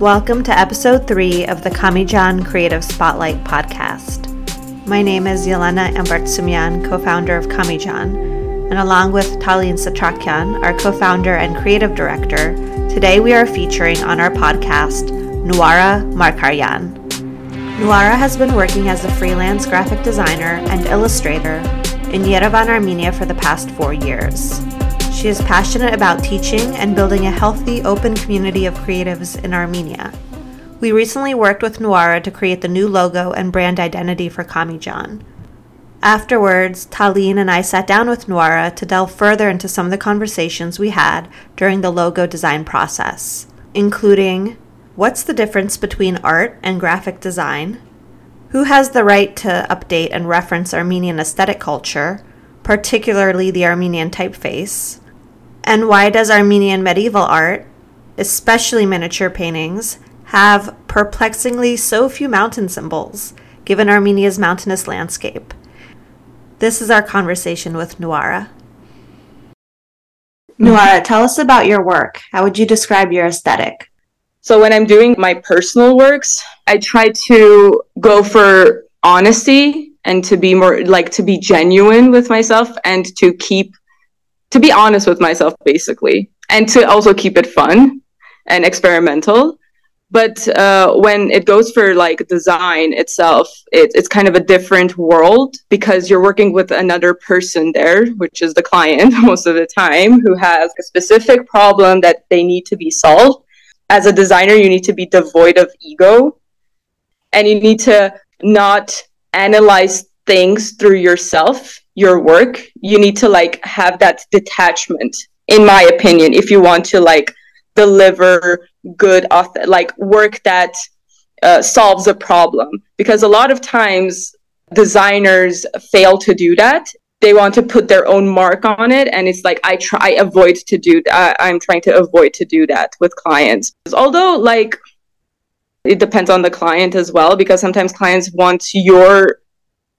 Welcome to episode three of the QAMI JAN Creative Spotlight podcast. My name is Yelena Ambartsumyan, co founder of QAMI JAN, and along with Talin Satrakyan, our co founder and creative director, today we are featuring on our podcast Nuara Markaryan. Nuara has been working as a freelance graphic designer and illustrator in Yerevan, Armenia for the past four years. She is passionate about teaching and building a healthy, open community of creatives in Armenia. We recently worked with Nuara to create the new logo and brand identity for QAMI JAN. Afterwards, Talin and I sat down with Nuara to delve further into some of the conversations we had during the logo design process, including what's the difference between art and graphic design, who has the right to update and reference Armenian aesthetic culture, particularly the Armenian typeface, and why does Armenian medieval art, especially miniature paintings, have perplexingly so few mountain symbols, given Armenia's mountainous landscape? This is our conversation with Nuara. Nuara, tell us about your work. How would you describe your aesthetic? So, when I'm doing my personal works, I try to go for honesty and to be more like to be genuine with myself and to keep to be honest with myself basically and to also keep it fun and experimental. But uh, when it goes for like design itself it, it's kind of a different world because you're working with another person there which is the client most of the time who has a specific problem that they need to be solved. As a designer you need to be devoid of ego and you need to not analyze things through yourself your work you need to like have that detachment in my opinion if you want to like deliver good like work that uh, solves a problem. Because a lot of times designers fail to do that. They want to put their own mark on it and it's like i try avoid to do that i'm trying to avoid to do that with clients. Although like it depends on the client as well because sometimes clients want your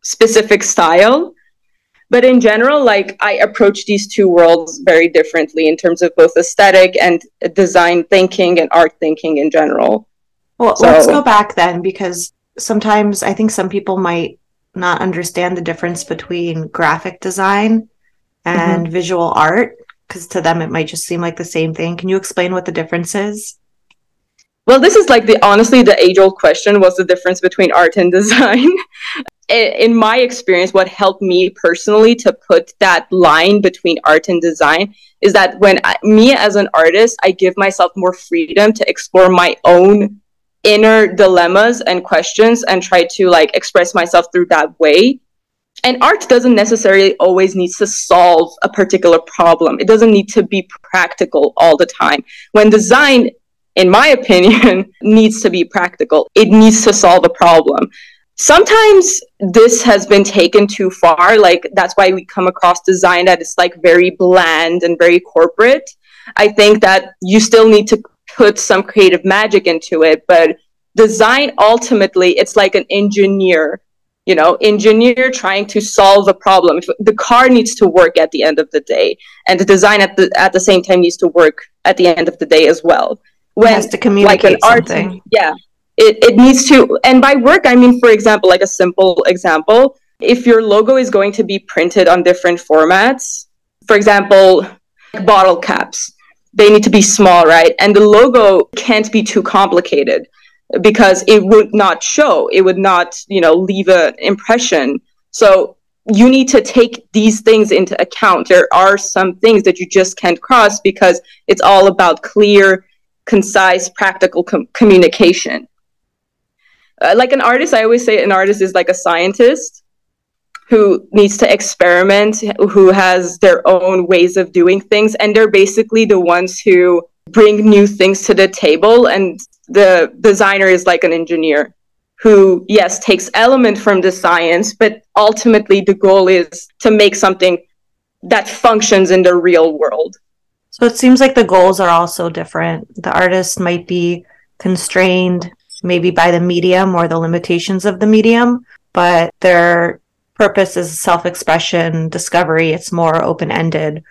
specific style but in general like i approach these two worlds very differently in terms of both aesthetic and design thinking and art thinking in general. Well so, let's go back then because sometimes i think some people might not understand the difference between graphic design and mm-hmm. visual art because to them it might just seem like the same thing. Can you explain what the difference is well this is like the honestly the age old question what's the difference between art and design in my experience, what helped me personally to put that line between art and design is that when I, me as an artist, I give myself more freedom to explore my own inner dilemmas and questions and try to like express myself through that way. And art doesn't necessarily always need to solve a particular problem. It doesn't need to be practical all the time. When design in my opinion, needs to be practical. It needs to solve a problem. Sometimes this has been taken too far like that's why we come across design that is like very bland and very corporate. I think that you still need to put some creative magic into it but design ultimately it's like an engineer you know engineer trying to solve a problem. The car needs to work at the end of the day and the design at the at the same time needs to work at the end of the day as well when has to communicate like an something. art yeah. It, it needs to and by work i mean for example like a simple example if your logo is going to be printed on different formats for example bottle caps they need to be small right? And the logo can't be too complicated because it would not show. It would not you know leave an impression. So you need to take these things into account. There are some things that you just can't cross because it's all about clear concise practical com- communication. Uh, like an artist i always say an artist is like a scientist who needs to experiment who has their own ways of doing things and they're basically the ones who bring new things to the table and the designer is like an engineer who yes takes element from the science but ultimately the goal is to make something that functions in the real world so it seems like the goals are also different the artist might be constrained maybe by the medium or the limitations of the medium, but their purpose is self expression, discovery. It's more open ended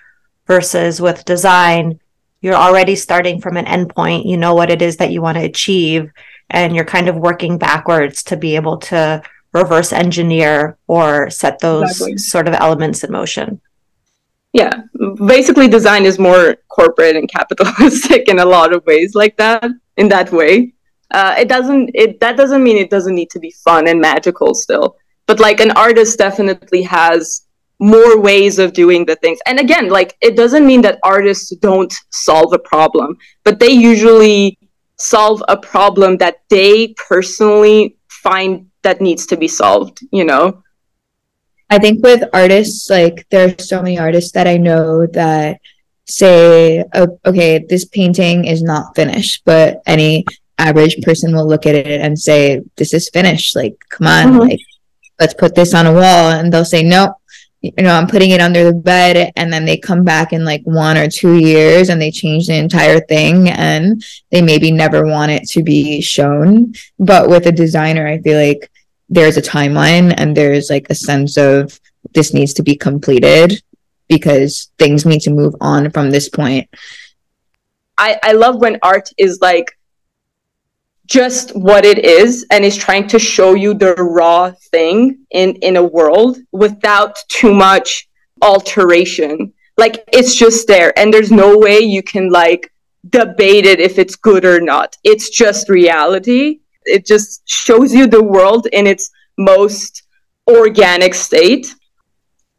versus with design, you're already starting from an endpoint. You know what it is that you want to achieve, and you're kind of working backwards to be able to reverse engineer or set those exactly. sort of elements in motion. Yeah, basically, design is more corporate and capitalistic in a lot of ways, like that. In that way, uh, it doesn't. It that doesn't mean it doesn't need to be fun and magical still. But like an artist definitely has more ways of doing the things. And again, like it doesn't mean that artists don't solve a problem, but they usually solve a problem that they personally find that needs to be solved, you know? I think with artists, like there are so many artists that I know that say, oh, okay, this painting is not finished, but any average person will look at it and say, this is finished. Like, come on, mm-hmm. like, let's put this on a wall. And they'll say, no, you know, I'm putting it under the bed. And then they come back in like one or two years and they change the entire thing and they maybe never want it to be shown. But with a designer, I feel like there's a timeline and there's like a sense of this needs to be completed because things need to move on from this point. I, I love when art is like just what it is and is trying to show you the raw thing in in a world without too much alteration. Like it's just there and there's no way you can like debate it if it's good or not. It's just reality it just shows you the world in its most organic state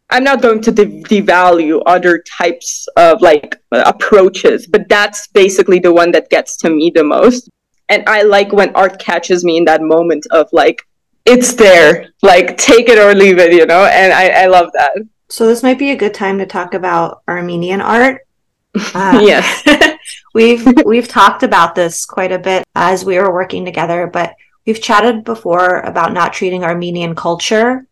i'm not going to de- devalue other types of like approaches but that's basically the one that gets to me the most and I like when art catches me in that moment of like it's there, like take it or leave it, you know, and I, I love that. So this might be a good time to talk about Armenian art. Uh, yes, we've we've talked about this quite a bit as we were working together, but we've chatted before about not treating Armenian culture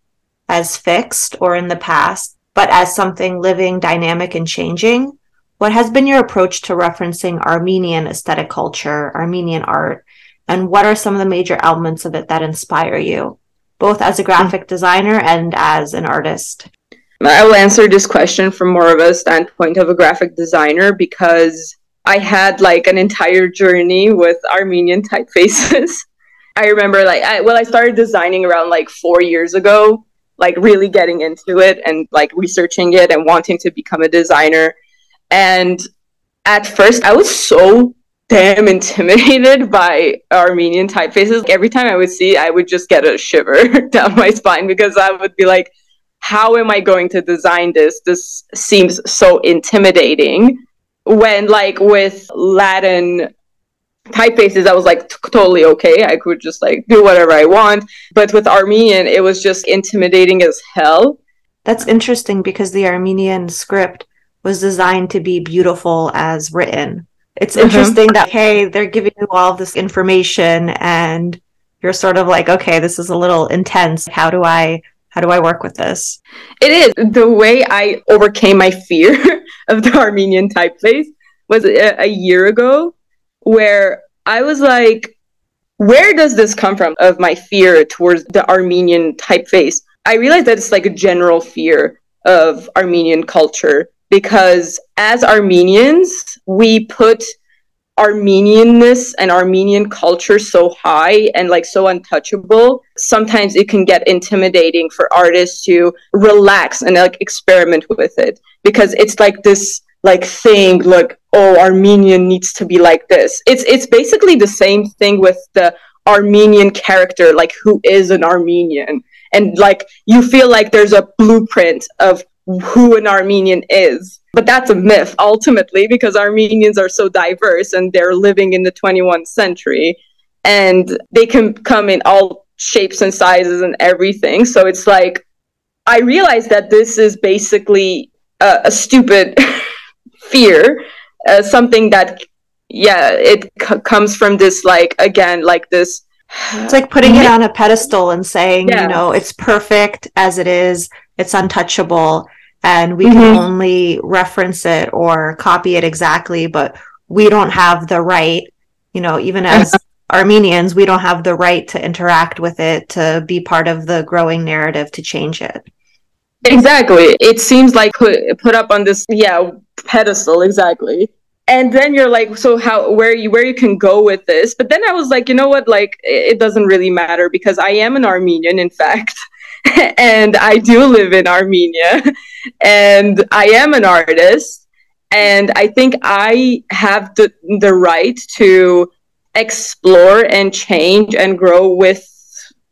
as fixed or in the past, but as something living, dynamic, and changing. What has been your approach to referencing Armenian aesthetic culture, Armenian art, and what are some of the major elements of it that inspire you, both as a graphic designer and as an artist? I will answer this question from more of a standpoint of a graphic designer because I had like an entire journey with Armenian typefaces. I remember like I, well I started designing around like 4 years ago, like really getting into it and like researching it and wanting to become a designer and at first, I was so damn intimidated by Armenian typefaces. Every time I would see, I would just get a shiver down my spine because I would be like, how am I going to design this? This seems so intimidating. When, like, with Latin typefaces, I was like, totally okay. I could just like do whatever I want. But with Armenian, it was just intimidating as hell. That's interesting because the Armenian script was designed to be beautiful as written. It's mm-hmm. interesting that, hey, they're giving you all this information and you're sort of like, okay, this is a little intense. How do I how do I work with this? It is. The way I overcame my fear of the Armenian typeface was a, a year ago where I was like, where does this come from of my fear towards the Armenian typeface? I realized that it's like a general fear of Armenian culture because as Armenians, we put Armenianness and Armenian culture so high and like so untouchable, sometimes it can get intimidating for artists to relax and like experiment with it because it's like this like thing like oh Armenian needs to be like this. It's it's basically the same thing with the Armenian character like who is an Armenian and like you feel like there's a blueprint of who an Armenian is. But that's a myth ultimately because Armenians are so diverse and they're living in the 21st century and they can come in all shapes and sizes and everything. So it's like, I realize that this is basically a, a stupid fear, uh, something that, yeah, it c- comes from this, like, again, like this it's like putting it on a pedestal and saying, yeah. you know, it's perfect as it is, it's untouchable and we mm-hmm. can only reference it or copy it exactly, but we don't have the right, you know, even as Armenians, we don't have the right to interact with it, to be part of the growing narrative, to change it. Exactly. It seems like put, put up on this, yeah, pedestal, exactly. and then you're like so how where you where you can go with this but then i was like you know what like it, it doesn't really matter because i am an armenian in fact and i do live in armenia. And i am an artist. And i think i have the the right to explore and change and grow with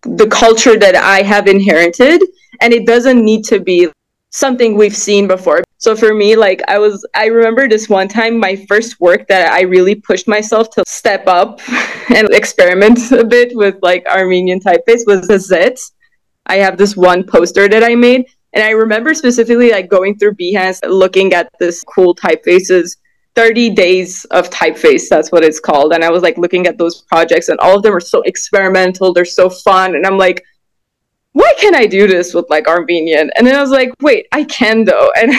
the culture that i have inherited. And it doesn't need to be something we've seen before. So for me, like I was, I remember this one time, my first work that I really pushed myself to step up and experiment a bit with like Armenian typeface was the Z. I have this one poster that I made. And I remember specifically like going through Behance, looking at this cool typefaces, 30 days of typeface, that's what it's called. And I was like looking at those projects and all of them are so experimental, they're so fun. And I'm like, why can't I do this with like Armenian? And then I was like, wait, I can though. And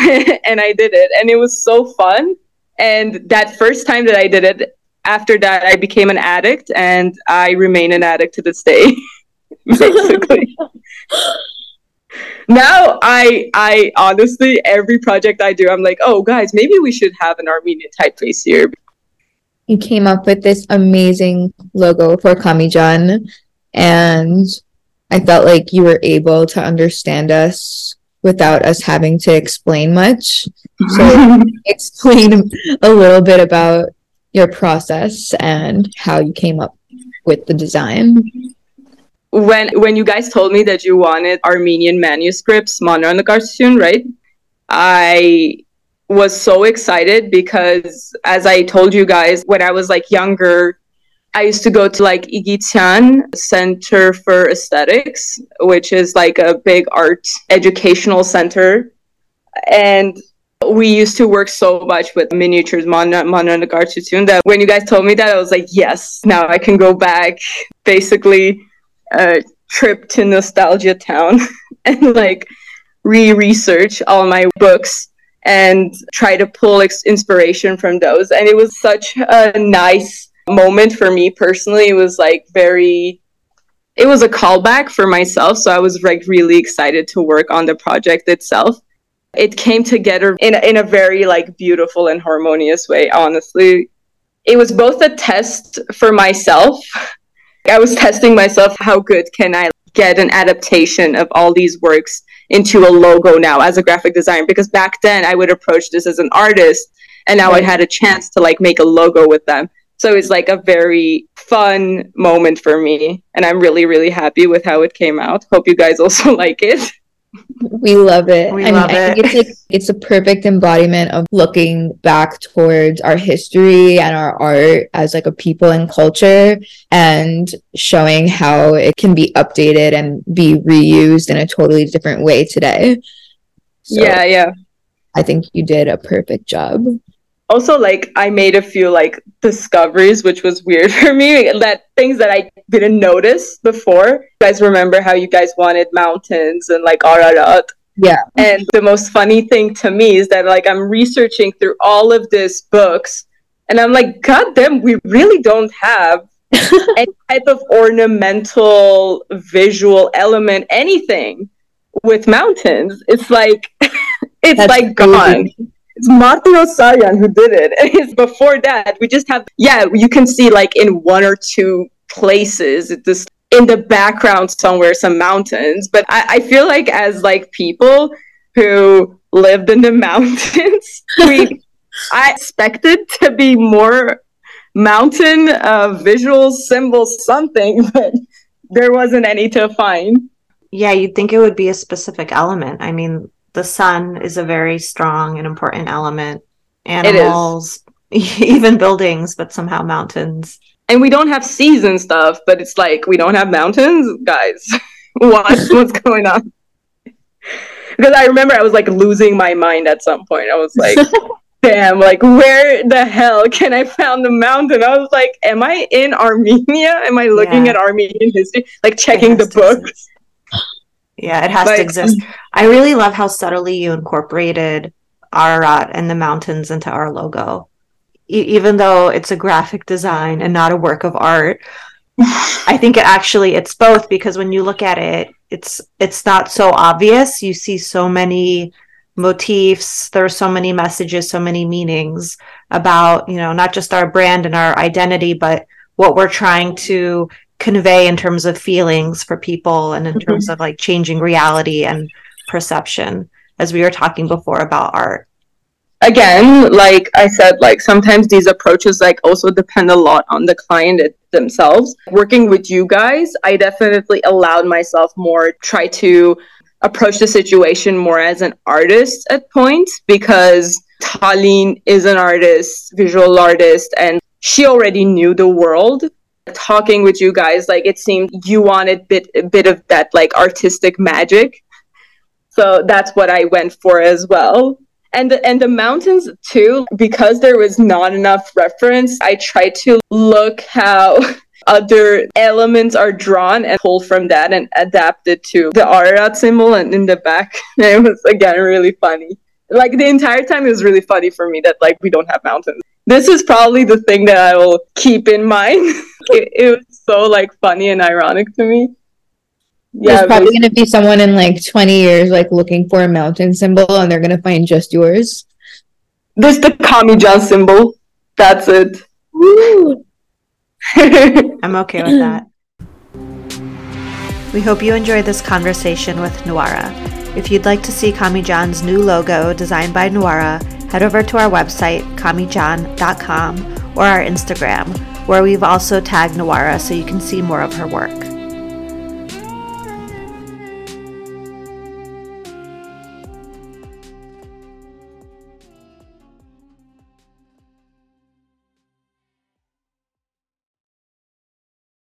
and I did it. And it was so fun. And that first time that I did it, after that I became an addict and I remain an addict to this day. basically. now I I honestly every project I do, I'm like, oh guys, maybe we should have an Armenian typeface here. You came up with this amazing logo for QAMI JAN and I felt like you were able to understand us without us having to explain much. So, explain a little bit about your process and how you came up with the design. When when you guys told me that you wanted Armenian manuscripts, manrankarchutyun, right? I was so excited because as I told you guys when I was like younger, I used to go to like Igitian Center for Aesthetics, which is like a big art educational center. And we used to work so much with miniatures, Mana, Mana and the Garchutun, that when you guys told me that, I was like, yes, now I can go back, basically a trip to Nostalgia Town and like re research all my books and try to pull ex- inspiration from those. And it was such a nice moment for me personally. It was like very it was a callback for myself, so I was like really excited to work on the project itself. It came together in in a very like beautiful and harmonious way, honestly. It was both a test for myself. I was testing myself how good can I get an adaptation of all these works into a logo now as a graphic designer because back then I would approach this as an artist and now right. I had a chance to like make a logo with them. So it's like a very fun moment for me. And I'm really, really happy with how it came out. Hope you guys also like it. We love it. We I love mean, it. I think it's like it's a perfect embodiment of looking back towards our history and our art as like a people and culture and showing how it can be updated and be reused in a totally different way today. So yeah, yeah. I think you did a perfect job also like i made a few like discoveries which was weird for me that things that i didn't notice before. You guys remember how you guys wanted mountains and like ararat? Yeah. And the most funny thing to me is that like i'm researching through all of these books and i'm like god damn we really don't have any type of ornamental visual element anything with mountains. It's like it's That's like gone it's Martiros Saryan who did it. And before that, we just have yeah, you can see like in one or two places this in the background somewhere some mountains. But I, I feel like as like people who lived in the mountains, we I expected to be more mountain uh, visual symbols something, but there wasn't any to find. Yeah, you'd think it would be a specific element. I mean, the sun is a very strong and important element. Animals, even buildings, but somehow mountains. And we don't have seas and stuff, but it's like we don't have mountains, guys. what what's going on? Because I remember I was like losing my mind at some point. I was like, damn, like where the hell can I find the mountain? I was like, am I in Armenia? Am I looking yeah. at Armenian history? Like checking the books. Yeah, it has but, to exist. I really love how subtly you incorporated Ararat and the mountains into our logo. E- even though it's a graphic design and not a work of art, I think it actually it's both because when you look at it, it's it's not so obvious. You see so many motifs. There are so many messages, so many meanings about, you know, not just our brand and our identity, but what we're trying to convey in terms of feelings for people and in mm-hmm. terms of like changing reality and perception, as we were talking before about art. Again like i said like sometimes these approaches like also depend a lot on the client themselves. Working with you guys i definitely allowed myself more try to approach the situation more as an artist at points because Talin is an artist visual artist and she already knew the world talking with you guys like it seemed you wanted bit a bit of that like artistic magic. So that's what i went for as well. And the, and the mountains too because there was not enough reference i tried to look how other elements are drawn and pull from that and adapt it to the Ararat symbol and in the back. It was again really funny. Like the entire time it was really funny for me that like we don't have mountains this is probably the thing that i will keep in mind it, it was so like funny and ironic to me yeah, There's probably going to be someone in like 20 years, like looking for a mountain symbol, and they're going to find just yours. This the QAMI JAN symbol. That's it. I'm okay with that. We hope you enjoyed this conversation with Nuara. If you'd like to see QAMI JAN's new logo designed by Nuara, head over to our website, kamijan.com, or our Instagram, where we've also tagged Nuara so you can see more of her work.